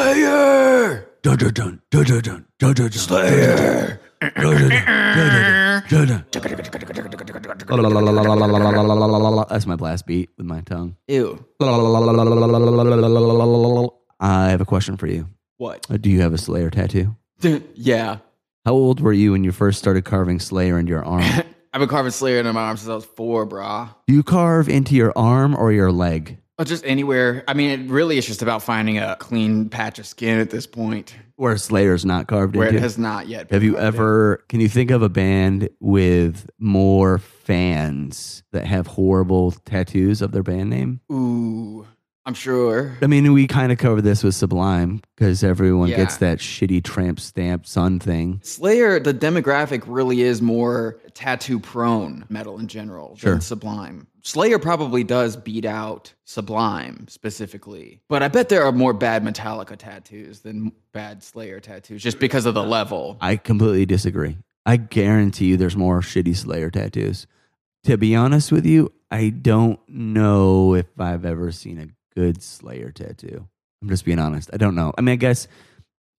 Slayer. Dun dun dun dun dun dun dun dun Slayer. That's my blast beat with my tongue. Ew. I have a question for you. What? Uh, Do you have a Slayer tattoo? yeah. How old were you when you first started carving Slayer into your arm? I've been carving Slayer into my arm since I was four, brah. Do you carve into your arm or your leg? Just anywhere. I mean, it really is just about finding a clean patch of skin at this point Where Slayer's not carved in. where into? it has not yet. been Have you carved ever? Can you think of a band with more fans that have horrible tattoos of their band name? Ooh, I'm sure. I mean, we kind of covered this with Sublime because everyone Yeah. gets that shitty tramp stamp sun thing. Slayer, the demographic really is more tattoo prone metal in general Sure. than Sublime. Slayer probably does beat out Sublime specifically, but I bet there are more bad Metallica tattoos than bad Slayer tattoos just because of the level. I completely disagree. I guarantee you there's more shitty Slayer tattoos. To be honest with you, I don't know if I've ever seen a good Slayer tattoo. I'm just being honest. I don't know. I mean, I guess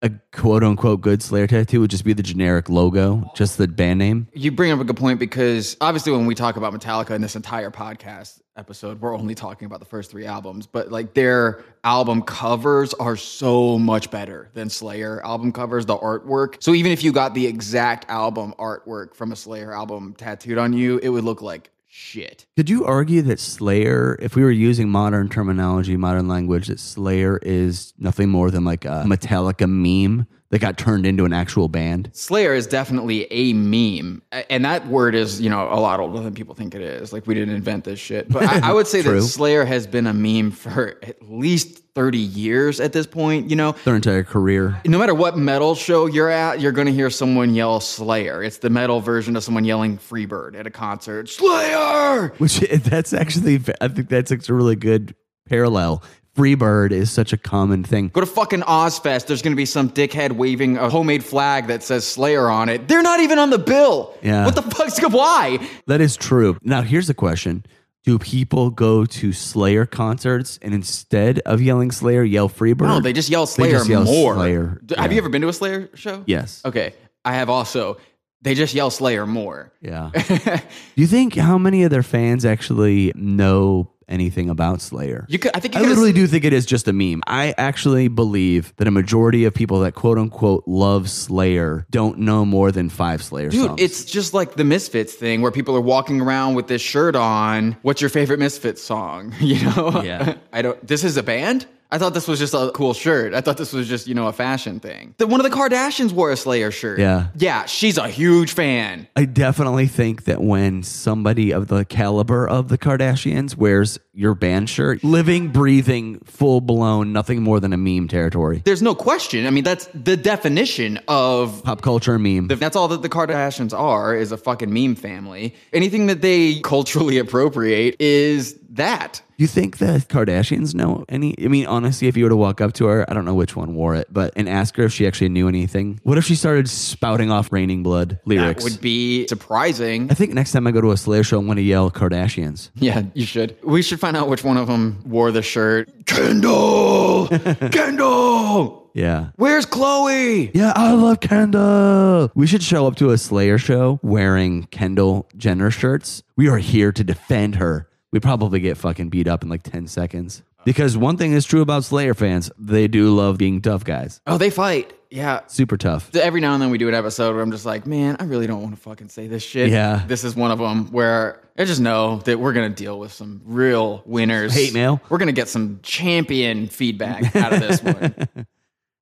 a quote unquote good Slayer tattoo would just be the generic logo, just the band name. You bring up a good point because obviously when we talk about Metallica in this entire podcast episode, we're only talking about the first three albums, but like their album covers are so much better than Slayer album covers, the artwork. So even if you got the exact album artwork from a Slayer album tattooed on you, it would look like shit. Could you argue that Slayer, if we were using modern terminology, modern language, that Slayer is nothing more than like a Metallica meme that got turned into an actual band? Slayer is definitely a meme, and that word is, you know, a lot older than people think it is. Like we didn't invent this shit, but I, I would say that Slayer has been a meme for at least thirty years at this point. You know, Their entire career. no matter what metal show you're at, you're going to hear someone yell Slayer. It's the metal version of someone yelling Freebird at a concert. Slayer! Which that's actually, I think that's a really good parallel. Freebird is such a common thing. Go to fucking Ozzfest. There's going to be some dickhead waving a homemade flag that says Slayer on it. They're not even on the bill. Yeah. What the fuck's why? That is true. Now, here's a question Do people go to Slayer concerts and instead of yelling Slayer, yell Freebird? No, they just yell Slayer just yell more. Slayer, Have yeah. you ever been to a Slayer show? Yes. Okay. I have also. They just yell Slayer more. Yeah. Do you think how many of their fans actually know anything about Slayer? You could, I think you I literally do think it is just a meme. I actually believe that a majority of people that quote unquote love Slayer don't know more than five Slayer Dude, songs. it's just like the Misfits thing where people are walking around with this shirt on. What's your favorite Misfits song? You know? Yeah. I don't this is a band? I thought this was just a cool shirt. I thought this was just, you know, a fashion thing. The, one of the Kardashians wore a Slayer shirt. Yeah. Yeah, she's a huge fan. I definitely think that when somebody of the caliber of the Kardashians wears your band shirt, living, breathing, full blown, nothing more than a meme territory. There's no question. I mean, that's the definition of Pop culture meme. That's all that the Kardashians are is a fucking meme family. Anything that they culturally appropriate is that. You think the Kardashians know any? I mean, honestly, if you were to walk up to her, I don't know which one wore it, but and ask her if she actually knew anything. What if she started spouting off "Raining Blood" That lyrics? would be surprising. I think next time I go to a Slayer show, I'm going to yell Kardashians. Yeah, you should. We should find out which one of them wore the shirt. Kendall! Kendall! Yeah. Where's Khloe? Yeah, I love Kendall. We should show up to a Slayer show wearing Kendall Jenner shirts. We are here to defend her. We probably get fucking beat up in like 10 seconds. Because one thing is true about Slayer fans, they do love being tough guys. Oh, they fight. Yeah. Super tough. Every now and then we do an episode where I'm just like, man, I really don't want to fucking say this shit. Yeah. This is one of them where I just know that we're going to deal with some real winners. Hate mail. We're going to get some champion feedback out of this one.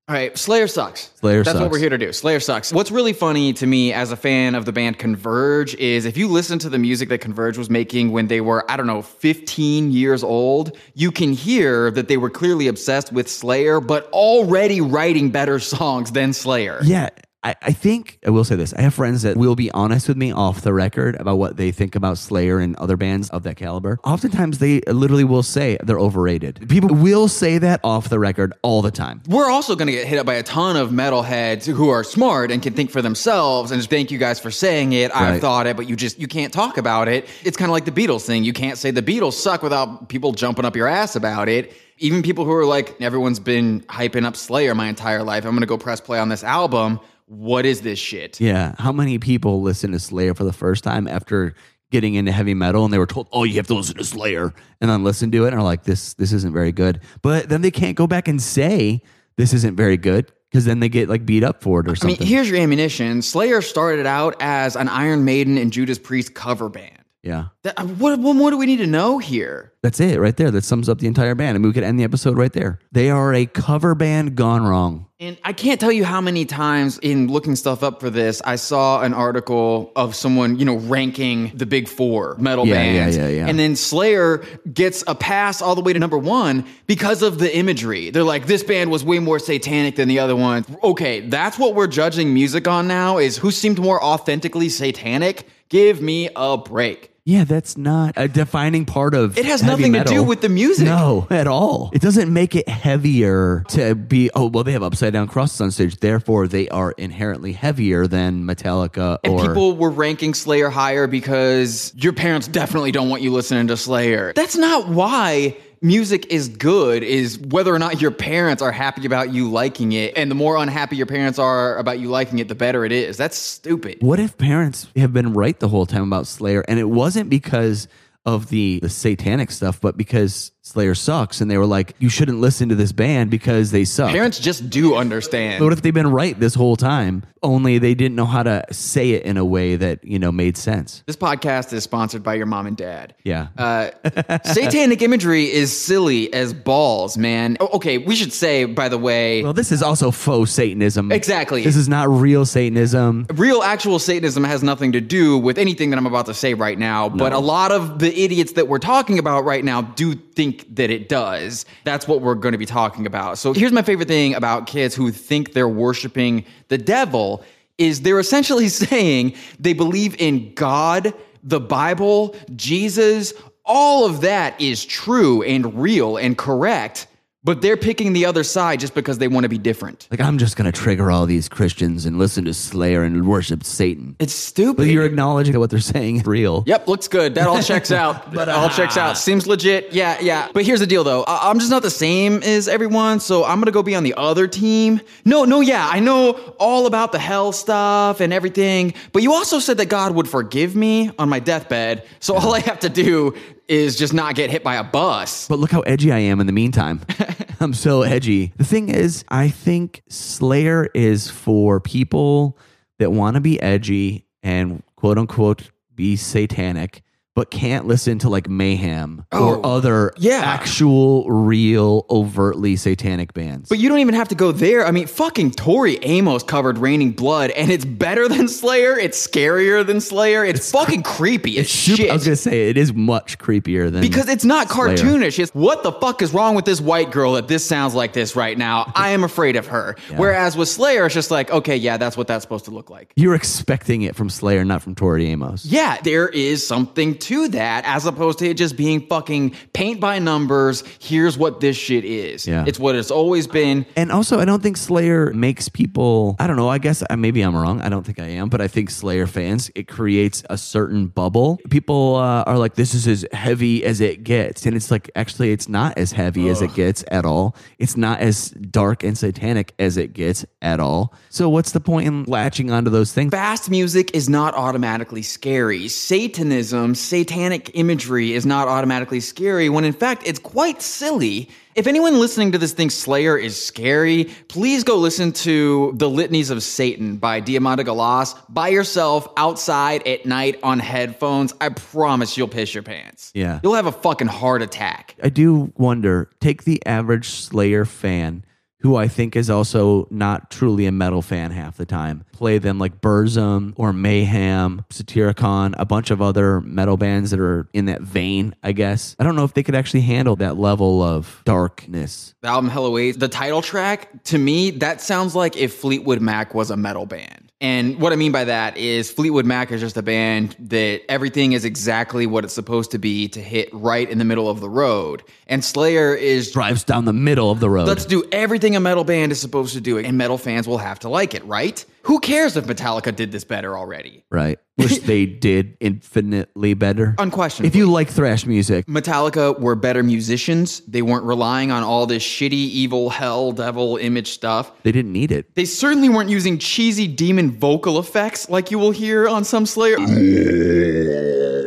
All right, Slayer sucks. Slayer sucks. That's what we're here to do. Slayer sucks. What's really funny to me as a fan of the band Converge is if you listen to the music that Converge was making when they were, I don't know, 15 years old, you can hear that they were clearly obsessed with Slayer, but already writing better songs than Slayer. Yeah, I, I think I will say this. I have friends that will be honest with me off the record about what they think about Slayer and other bands of that caliber. Oftentimes they literally will say they're overrated. People will say that off the record all the time. We're also going to get hit up by a ton of metalheads who are smart and can think for themselves and just thank you guys for saying it. I've thought it, but you just you can't talk about it. It's kind of like the Beatles thing. You can't say the Beatles suck without people jumping up your ass about it. Even people who are like, everyone's been hyping up Slayer my entire life. I'm going to go press play on this album. What is this shit? Yeah. How many people listen to Slayer for the first time after getting into heavy metal and they were told, "Oh, you have to listen to Slayer," and then listen to it and are like, "This this isn't very good." But then they can't go back and say this isn't very good because then they get like beat up for it or I something. mean, here's your ammunition. Slayer started out as an Iron Maiden and Judas Priest cover band. yeah. That, uh, what, what more do we need to know here? That's it right there. That sums up the entire band. I mean, we could end the episode right there. They are a cover band gone wrong. And I can't tell you how many times in looking stuff up for this, I saw an article of someone, you know, ranking the big four metal Yeah, yeah, bands. yeah, yeah. And then Slayer gets a pass all the way to number one because of the imagery. They're like, this band was way more satanic than the other one. Okay, that's what we're judging music on now is who seemed more authentically satanic. Give me a break. Yeah, that's not a defining part of It has heavy nothing to do with the music. No, at all. It doesn't make it heavier to be, oh, well, they have upside down crosses on stage. Therefore, they are inherently heavier than Metallica And or. people were ranking Slayer higher because your parents definitely don't want you listening to Slayer. That's not why music is good is whether or not your parents are happy about you liking it and the more unhappy your parents are about you liking it the better it is. That's stupid. What if parents have been right the whole time about Slayer and it wasn't because of the, the satanic stuff, but because Slayer sucks and they were like, you shouldn't listen to this band because they suck. parents just do understand But what if they've been right this whole time? Only they didn't know how to say it in a way that, you know, made sense. this podcast is sponsored by your mom and dad Yeah. Uh, satanic imagery is silly as balls, man. Oh, okay, we should say, by the way, well, this is also faux Satanism. Exactly. This is not real Satanism. real actual Satanism has nothing to do with anything that I'm about to say right now, but a lot of the idiots that we're talking about right now do think that it does. That's what we're going to be talking about. So here's my favorite thing about kids who think they're worshiping the devil is they're essentially saying they believe in God, the Bible, Jesus, all of that is true and real and correct, but they're picking the other side just because they want to be different. Like, I'm just going to trigger all these Christians and listen to Slayer and worship Satan. It's stupid. But you're acknowledging that what they're saying is real. Yep, looks good. That all checks out. But all checks out. Ah. Seems legit. Yeah, yeah. But here's the deal, though. I- I'm just not the same as everyone, so I'm gonna go be on the other team. No, no, yeah, I know all about the hell stuff and everything. But you also said that God would forgive me on my deathbed, so all I have to do is just not get hit by a bus. But look how edgy I am in the meantime. I'm so edgy. The thing is, I think Slayer is for people that want to be edgy and quote unquote be satanic, but can't listen to like Mayhem or Oh, other yeah. actual, real, overtly satanic bands. But you don't even have to go there. I mean, fucking Tori Amos covered Raining Blood, and it's better than Slayer. It's scarier than Slayer. It's, fucking creepy it's super, shit. I was gonna say it is much creepier than Because it's not Slayer. cartoonish. It's what the fuck is wrong with this white girl that this sounds like this right now? I am afraid of her. Whereas with Slayer, it's just like, okay, yeah, that's what that's supposed to look like. You're expecting it from Slayer, not from Tori Amos. Yeah, there is something to that as opposed to it just being fucking paint by numbers. Here's what this shit is. Yeah. It's what it's always been. And also, I don't think Slayer makes people. I don't know. I guess uh, maybe I'm wrong. I don't think I am, but I think Slayer fans it creates a certain bubble. People uh, are like, "This is as heavy as it gets," and it's like, actually, it's not as heavy as it gets at all. It's not as dark and satanic as it gets at all. So, what's the point in latching onto those things? Fast music is not automatically scary. Satanism, satanic imagery is not automatically scary when in fact it's quite silly. If anyone listening to this thinks Slayer is scary, please go listen to The Litanies of Satan by Diamanda Galas by yourself outside at night on headphones. I promise you'll piss your pants. Yeah. You'll have a fucking heart attack. I do wonder. Take the average Slayer fan who I think is also not truly a metal fan half the time, play them like Burzum or Mayhem, Satyricon, a bunch of other metal bands that are in that vein, I guess. I don't know if they could actually handle that level of darkness. The album Hell Awaits, the title track, to me, that sounds like if Fleetwood Mac was a metal band. And what I mean by that is Fleetwood Mac is just a band that everything is exactly what it's supposed to be to hit right in the middle of the road. And Slayer is Drives down the middle of the road. let's do everything a metal band is supposed to do, and metal fans will have to like it, right? Who cares if Metallica did this better already? right. Wish they did infinitely better. Unquestionably. If you like thrash music, Metallica were better musicians. They weren't relying on all this shitty, evil, hell, devil image stuff. they didn't need it. They certainly weren't using cheesy demon vocal effects like you will hear on some Slayer.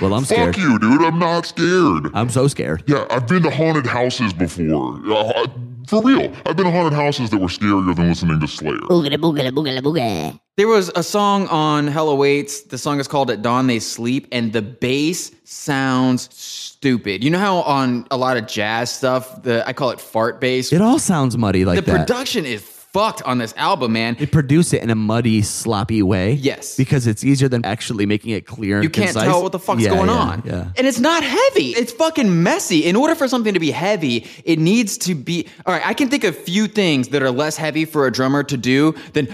Well, I'm scared. Fuck you, dude. I'm not scared. I'm so scared. Yeah, I've been to haunted houses before. Uh, for real. I've been to haunted houses that were scarier than listening to Slayer. Boogada boogada boogada boogada. There was a song on Hell Awaits. The song is called At Dawn They Sleep, and the bass sounds stupid. You know how on a lot of jazz stuff, the I call it fart bass? It all sounds muddy like the that. production is fucked on this album, man. they produce it in a muddy, sloppy way. Yes. Because it's easier than actually making it clear and You can't concise. tell what the fuck's Yeah, going yeah, on. Yeah. And it's not heavy. It's fucking messy. In order for something to be heavy, it needs to be. All right, I can think of few things that are less heavy for a drummer to do than.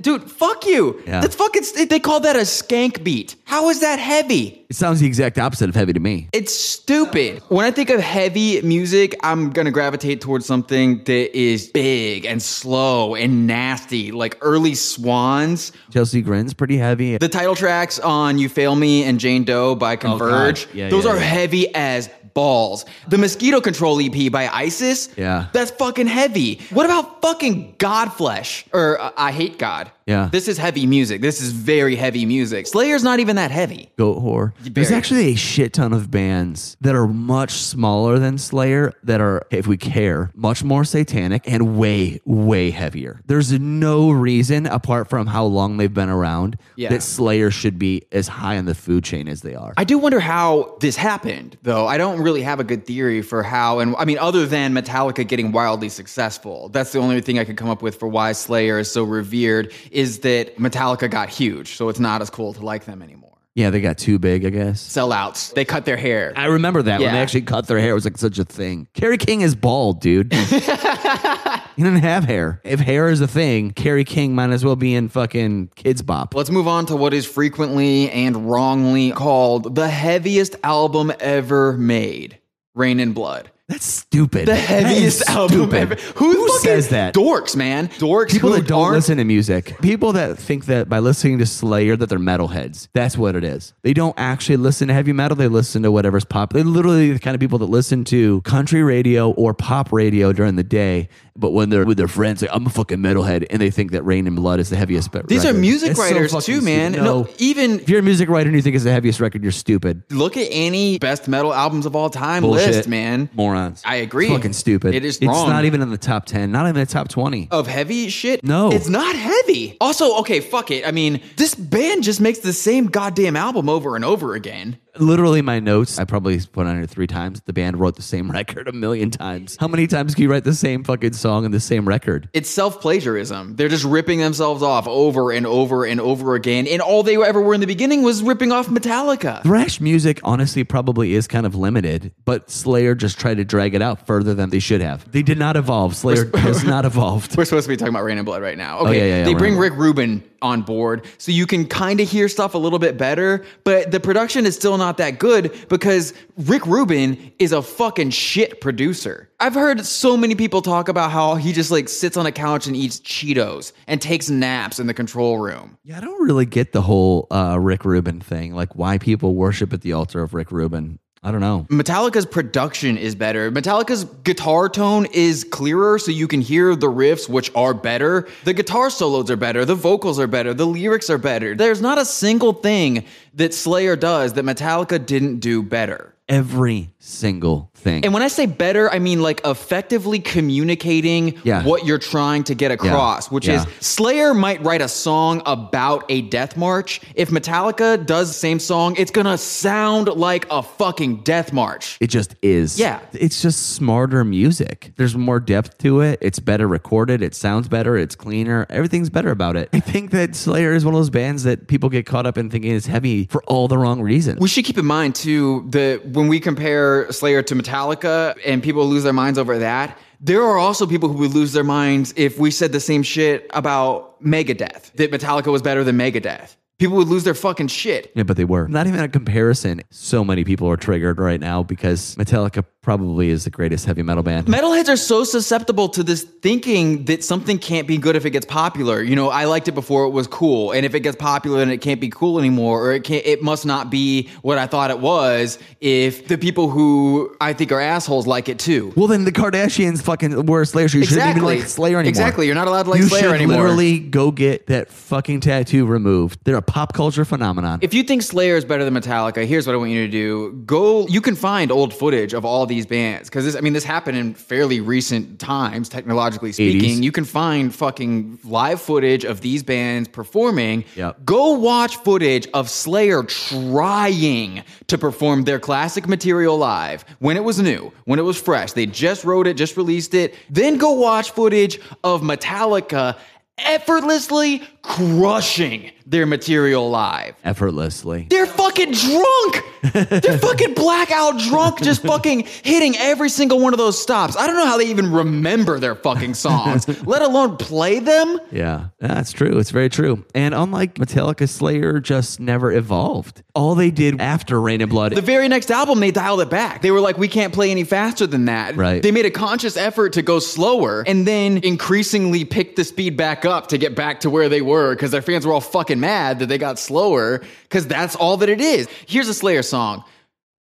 Dude, fuck you. Yeah. That's fucking. They call that a skank beat. How is that heavy? It sounds the exact opposite of heavy to me. It's stupid. When I think of heavy music, I'm gonna gravitate towards something that is big and slow and nasty, like early Swans. Chelsea Grin's pretty heavy. The title tracks on You Fail Me and Jane Doe by Converge, Oh, Yeah, those yeah, are yeah. heavy as balls. The Mosquito Control EP by ISIS, Yeah. that's fucking heavy. What about fucking Godflesh? Or uh, Eyehategod. Yeah. This is heavy music. This is very heavy music. Slayer's not even that heavy. Goatwhore. There's actually a shit ton of bands that are much smaller than Slayer that are, if we care, much more satanic and way, way heavier. There's no reason, apart from how long they've been around, Yeah. that Slayer should be as high on the food chain as they are. I do wonder how this happened, though. I don't really have a good theory for how, and I mean, other than Metallica getting wildly successful, that's the only thing I could come up with for why Slayer is so revered is that Metallica got huge, so it's not as cool to like them anymore. yeah, they got too big, I guess. Sellouts, they cut their hair. I remember that when they actually cut their hair. It was like such a thing. Kerry King is bald, dude. he didn't have hair. If hair is a thing, Kerry King might as well be in fucking Kidz Bop. Let's move on to what is frequently and wrongly called the heaviest album ever made Reign in Blood. That's stupid. The heaviest album stupid. ever. Who, Who says that? Dorks, man. Dorks. People that don't aren't- listen to music. People that think that by listening to Slayer that they're metalheads. That's what it is. They don't actually listen to heavy metal. They listen to whatever's pop. They're literally the kind of people that listen to country radio or pop radio during the day. But when they're with their friends, like, I'm a fucking metalhead, and they think that Reign in Blood is the heaviest. These are music It's writers fucking too, man. No, No. even If you're a music writer and you think it's the heaviest record, you're stupid. look at any best metal albums of all time Bullshit. list, man. Morons. I agree. It's fucking stupid. It is It's wrong. not even in the top 10, not even the top 20. Of heavy shit? No. It's not heavy. Also, okay, fuck it. I mean, this band just makes the same goddamn album over and over again. Literally, my notes, I probably put on here three times. The band wrote the same record a million times. How many times can you write the same fucking song and the same record? It's self plagiarism. They're just ripping themselves off over and over and over again. And all they ever were in the beginning was ripping off Metallica. Thrash music, honestly, probably is kind of limited, but Slayer just tried to drag it out further than they should have. They did not evolve. Slayer has not evolved. We're supposed to be talking about Reign in Blood right now. Oh, okay, yeah, yeah, yeah, they bring Rick Rubin on board so you can kind of hear stuff a little bit better, but the production is still not that good because Rick Rubin is a fucking shit producer. I've heard so many people talk about how he just like sits on a couch and eats Cheetos and takes naps in the control room. Yeah, I don't really get the whole uh, Rick Rubin thing, like why people worship at the altar of Rick Rubin. I don't know. Metallica's production is better. Metallica's guitar tone is clearer, so you can hear the riffs, which are better. The guitar solos are better. The vocals are better. The lyrics are better. There's not a single thing that Slayer does that Metallica didn't do better. Every single thing. And when I say better, I mean like effectively communicating Yeah. what you're trying to get across, which Yeah. is Slayer might write a song about a death march. If Metallica does the same song, it's gonna sound like a fucking death march. It just is. Yeah. It's just smarter music. There's more depth to it. It's better recorded. It sounds better. It's cleaner. Everything's better about it. I think that Slayer is one of those bands that people get caught up in thinking is heavy for all the wrong reasons. We should keep in mind too that when we compare Slayer to Metallica and people lose their minds over that, there are also people who would lose their minds if we said the same shit about Megadeth, that Metallica was better than Megadeth. People would lose their fucking shit. yeah, but they were. Not even a comparison. So many people are triggered right now because Metallica probably is the greatest heavy metal band. Metalheads are so susceptible to this thinking that something can't be good if it gets popular. You know, I liked it before it was cool, and if it gets popular, then it can't be cool anymore, or it can't. It must not be what I thought it was. If the people who I think are assholes like it too. well, then the Kardashians fucking were Slayer. So you shouldn't even like Slayer anymore. Exactly. You're not allowed to like you Slayer should anymore. literally go get that fucking tattoo removed. They're a pop culture phenomenon. If you think Slayer is better than Metallica, here's what I want you to do. Go, you can find old footage of all these bands. Because this, I mean, this happened in fairly recent times, technologically speaking. 80s. You can find fucking live footage of these bands performing. Yep. Go watch footage of Slayer trying to perform their classic material live when it was new, when it was fresh. They just wrote it, just released it. Then go watch footage of Metallica effortlessly crushing their material live. effortlessly. They're fucking drunk. They're fucking blackout drunk, just fucking hitting every single one of those stops. I don't know how they even remember their fucking songs, let alone play them. Yeah, that's true. It's very true. And unlike Metallica, Slayer just never evolved. All they did after Reign in Blood, The very next album, they dialed it back. They were like, we can't play any faster than that. Right. They made a conscious effort to go slower and then increasingly pick the speed back up to get back to where they were because their fans were all fucking mad that they got slower because that's all that it is. Here's a Slayer song.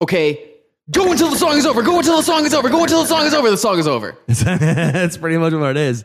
Okay. Go until the song is over. Go until the song is over. Go until the song is over. The song is over. that's pretty much what it is.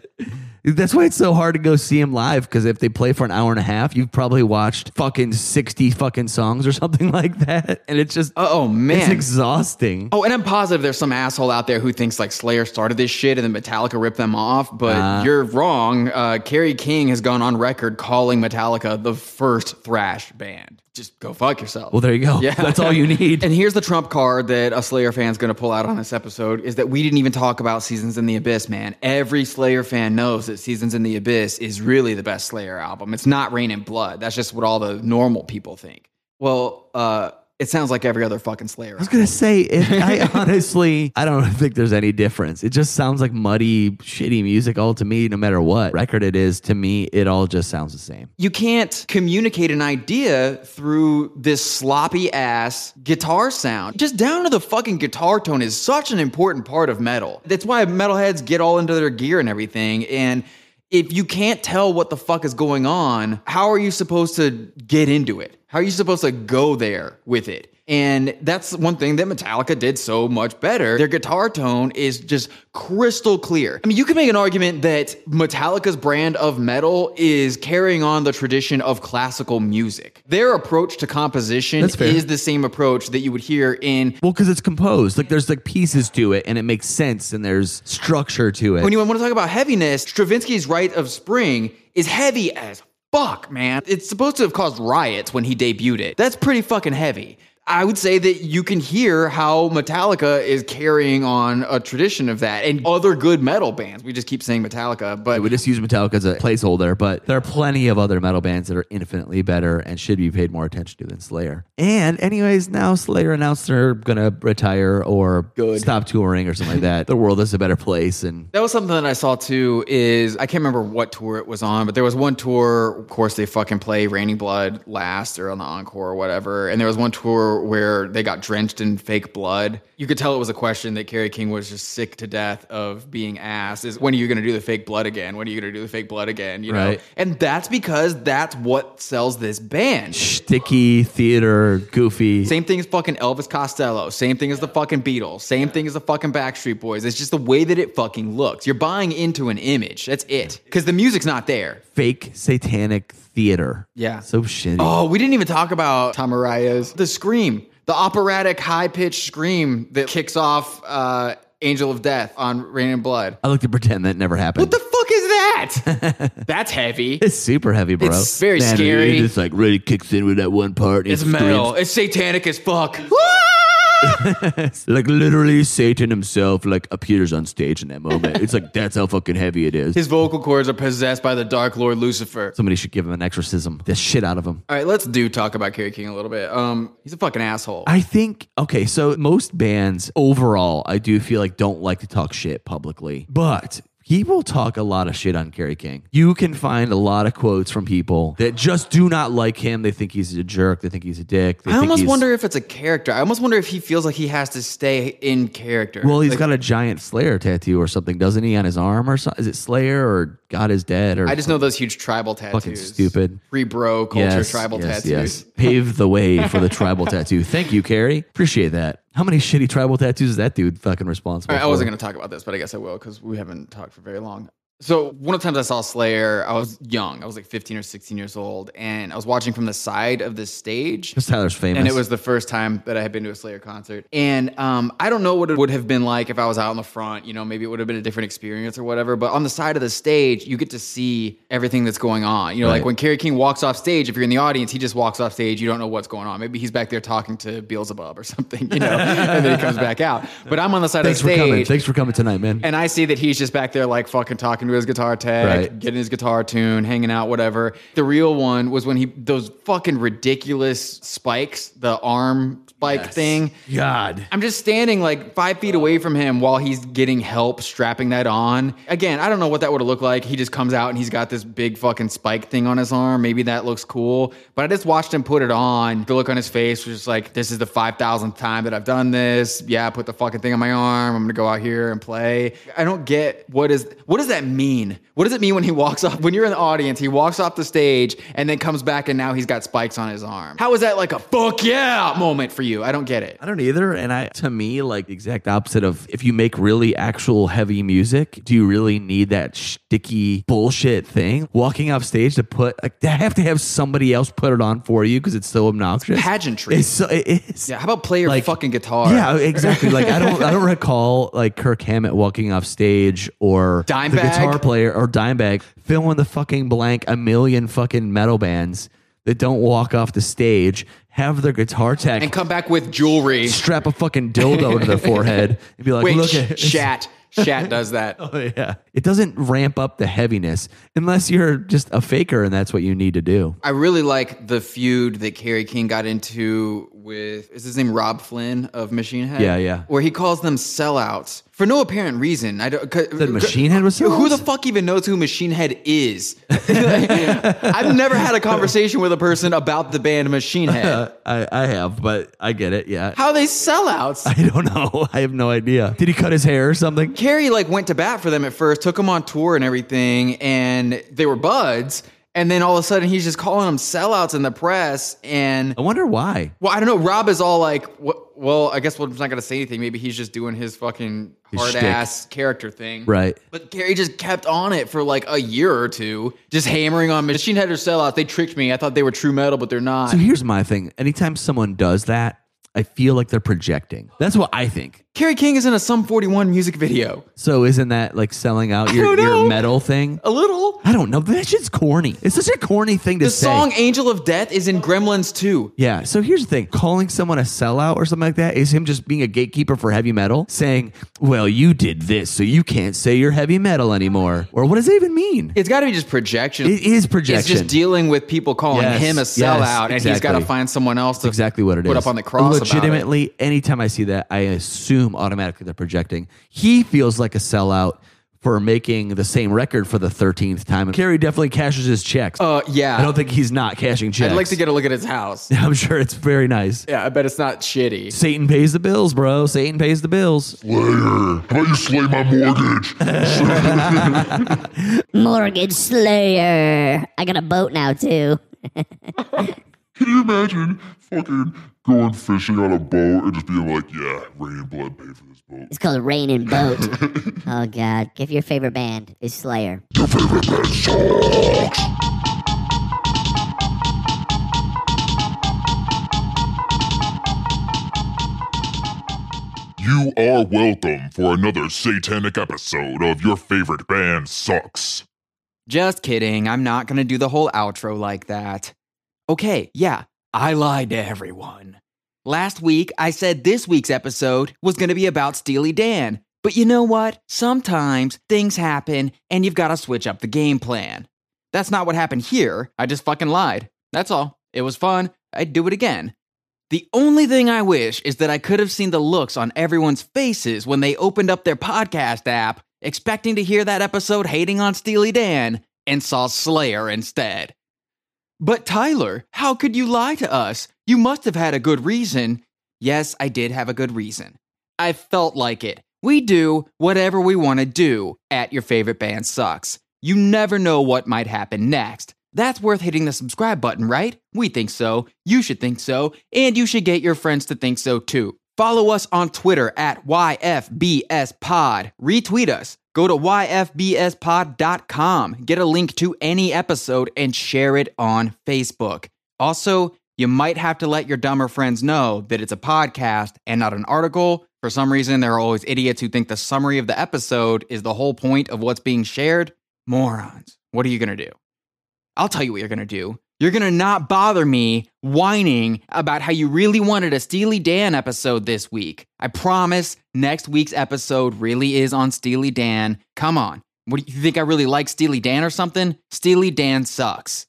That's why it's so hard to go see him live because if they play for an hour and a half, you've probably watched fucking 60 fucking songs or something like that. And it's just, Oh, man. it's exhausting. Oh, and I'm positive there's some asshole out there who thinks like Slayer started this shit and then Metallica ripped them off, but Uh. you're wrong. Uh, Kerry King has gone on record calling Metallica the first thrash band. Just go fuck yourself. Well, there you go. Yeah. That's all you need. And here's the trump card that a Slayer fan's going to pull out on this episode is that we didn't even talk about Seasons in the Abyss, man. Every Slayer fan knows that Seasons in the Abyss is really the best Slayer album. It's not Reign in Blood. That's just what all the normal people think. Well, uh, it sounds like every other fucking Slayer. I was gonna say, it, I honestly, I don't think there's any difference. It just sounds like muddy, shitty music all to me. No matter what record it is, to me, it all just sounds the same. you can't communicate an idea through this sloppy ass guitar sound. Just down to the fucking guitar tone is such an important part of metal. That's why metalheads get all into their gear and everything. And if you can't tell what the fuck is going on, how are you supposed to get into it? How are you supposed to go there with it? And that's one thing that Metallica did so much better. Their guitar tone is just crystal clear. I mean, you can make an argument that Metallica's brand of metal is carrying on the tradition of classical music. Their approach to composition is the same approach that you would hear in Well, because it's composed. Like there's like pieces to it, and it makes sense, and there's structure to it. when you want to talk about heaviness, Stravinsky's Rite of Spring is heavy as fuck, man. It's supposed to have caused riots when he debuted it. That's pretty fucking heavy. I would say that you can hear how Metallica is carrying on a tradition of that and other good metal bands. We just keep saying Metallica, but we just use Metallica as a placeholder, but there are plenty of other metal bands that are infinitely better and should be paid more attention to than Slayer. And, anyways, now Slayer announced they're gonna retire or Good. stop touring or something like that. The world is a better place, and That was something that I saw too. Is I can't remember what tour it was on, but there was one tour. Of course, they fucking play "Raining Blood" last or on the encore or whatever. And there was one tour where they got drenched in fake blood. You could tell it was a question that Kerry King was just sick to death of being asked is when are you going to do the fake blood again? When are you going to do the fake blood again? You know? Right. And that's because that's what sells this band. Sticky theater, goofy. Same thing as fucking Elvis Costello. Same thing as the fucking Beatles. Same thing as the fucking Backstreet Boys. It's just the way that it fucking looks. You're buying into an image. That's it. Because the music's not there. fake satanic theater. Yeah. So shitty. Oh, we didn't even talk about Tom Araya's The Scream, the operatic high pitched scream that kicks off uh, Angel of Death on Reign in Blood. I like to pretend that never happened. What the fuck is that? That's heavy. it's super heavy, bro. It's very Man, scary. It just like really kicks in with that one part. and It's screams. metal. It's satanic as fuck. like literally Satan himself like appears on stage in that moment. it's like that's how fucking heavy it is. His vocal cords are possessed by the Dark Lord Lucifer. Somebody should give him an exorcism. The shit out of him. All right, let's do talk about Kerry King a little bit. Um, he's a fucking asshole. I think okay, so most bands overall, I do feel like don't like to talk shit publicly, but people talk a lot of shit on Kerry King. You can find a lot of quotes from people that just do not like him. They think he's a jerk. They think he's a dick. They I almost wonder if it's a character. I almost wonder if he feels like he has to stay in character. Well, he's Like, got a giant Slayer tattoo or something, doesn't he, on his arm or something? Is it Slayer or God is dead or I just know those huge tribal tattoos. Fucking stupid. Free bro culture Yes, tribal yes, tattoos. yes. Pave the way for the tribal tattoo. Thank you, Kerry. Appreciate that. How many shitty tribal tattoos is that dude fucking responsible right, I wasn't going to talk about this, but I guess I will because we haven't talked for very long. So one of the times I saw Slayer, I was young. I was like 15 or 16 years old, and I was watching from the side of the stage. Because Tyler's famous. And it was the first time that I had been to a Slayer concert. And um, I don't know what it would have been like if I was out in the front. You know, maybe it would have been a different experience or whatever. But on the side of the stage, you get to see everything that's going on. You know, like when Kerry King walks off stage, if you're in the audience, he just walks off stage. You don't know what's going on. Maybe he's back there talking to Beelzebub or something, you know, and then he comes back out. But I'm on the side Thanks of the stage. Thanks for coming. Thanks for coming tonight, man. And I see that he's just back there, like fucking talking to his guitar tech, Right. getting his guitar tune, hanging out, whatever. The real one was when he those fucking ridiculous spikes, the arm spike Yes. thing. God. I'm just standing like five feet away from him while he's getting help strapping that on. Again, I don't know what that would have looked like. He just comes out and he's got this big fucking spike thing on his arm. Maybe that looks cool. But I just watched him put it on. The look on his face was just like, this is the 5,000th time that I've done this. Yeah, put the fucking thing on my arm. I'm going to go out here and play. I don't get what is, what does that mean? What does it mean when he walks off? When you're in the audience, he walks off the stage and then comes back and now he's got spikes on his arm. How is that like a fuck yeah moment for you? I don't get it. I don't either. And I, to me, like the exact opposite of if you make really actual heavy music, do you really need that sticky bullshit thing? Walking off stage to put, like, they have to have somebody else put it on for you because it's so obnoxious. Pageantry. It's so, it is. Yeah, how about play your Like- fucking guitar? Yeah, exactly. Like I don't, I don't recall like Kirk Hammett walking off stage or the Dimebag? guitar player or Dimebag fill in the fucking blank a million fucking metal bands that don't walk off the stage, have their guitar tech and come back with jewelry. strap a fucking dildo to their forehead and be like, Wait, look at Shat. Shat does that. Oh, yeah. It doesn't ramp up the heaviness unless you're just a faker and that's what you need to do. I really like the feud that Kerry King got into with is his name Robb Flynn of Machine Head? Yeah, yeah. Where he calls them sellouts for no apparent reason. I don't. That Machine Head was Who the fuck even knows who Machine Head is? I've never had a conversation with a person about the band Machine Head. I, I have, but I get it. Yeah. How are they sellouts? I don't know. I have no idea. Did he cut his hair or something? Kerry like went to bat for them at first, took them on tour and everything, and they were buds. And then all of a sudden, he's just calling them sellouts in the press. And I wonder why. well, I don't know. Rob is all like, well, I guess I'm not gonna say anything. Maybe he's just doing his fucking His hard shtick. ass character thing. Right. But Gary just kept on it for like a year or two, just hammering on Machine Head or sellouts. They tricked me. I thought they were true metal, but they're not. So here's my thing. Anytime someone does that, I feel like they're projecting. That's what I think. Kerry King is in a Sum 41 music video. So isn't that like selling out your, don't your metal thing? A little. I don't know. That shit's corny. It's such a corny thing to say. The say. song Angel of Death is in Gremlins 2. Yeah. So here's the thing: calling someone a sellout or something like that is him just being a gatekeeper for heavy metal, saying, "Well, you did this, so you can't say you're heavy metal anymore." Or what does that even mean? It's got to be just projection. It is projection. It's just dealing with people calling Yes, him a yes, sellout, and he's got to find someone else to exactly what it is. put up on the cross. about it. Legitimately, anytime I see that, I assume automatically they're projecting. He feels like a sellout for making the same record for the 13th time. Kerry definitely cashes his checks. Uh, yeah. I don't think he's not cashing checks. I'd like to get a look at his house. I'm sure it's very nice. Yeah, I bet it's not shitty. Satan pays the bills, bro. Satan pays the bills. Slayer, how about you slay my mortgage? Mortgage Slayer. I got a boat now, too. Can you imagine fucking going fishing on a boat and just being like, yeah, Reign in Blood pay for this boat? It's called Rain and Boat. oh, God. Give your favorite band is Slayer. Your favorite band sucks. You are welcome for another satanic episode of Your Favorite Band Sucks. Just kidding. I'm not going to do the whole outro like that. Okay, yeah, I lied to everyone. Last week, I said this week's episode was going to be about Steely Dan. But you know what? Sometimes things happen and you've got to switch up the game plan. That's not what happened here. I just fucking lied. That's all. It was fun. I'd do it again. The only thing I wish is that I could have seen the looks on everyone's faces when they opened up their podcast app, expecting to hear that episode hating on Steely Dan, and saw Slayer instead. But Tyler, how could you lie to us? You must have had a good reason. Yes, I did have a good reason. I felt like it. We do whatever we want to do at Your Favorite Band Sucks. You never know what might happen next. That's worth hitting the subscribe button, right? We think so. You should think so. And you should get your friends to think so too. Follow us on Twitter at YFBSPod. Retweet us. Go to YFBSPod.com. Get a link to any episode and share it on Facebook. Also, you might have to let your dumber friends know that it's a podcast and not an article. For some reason, there are always idiots who think the summary of the episode is the whole point of what's being shared. Morons. What are you going to do? I'll tell you what you're going to do. You're going to not bother me whining about how you really wanted a Steely Dan episode this week. I promise next week's episode really is on Steely Dan. Come on. What do you think I really like Steely Dan or something? Steely Dan sucks.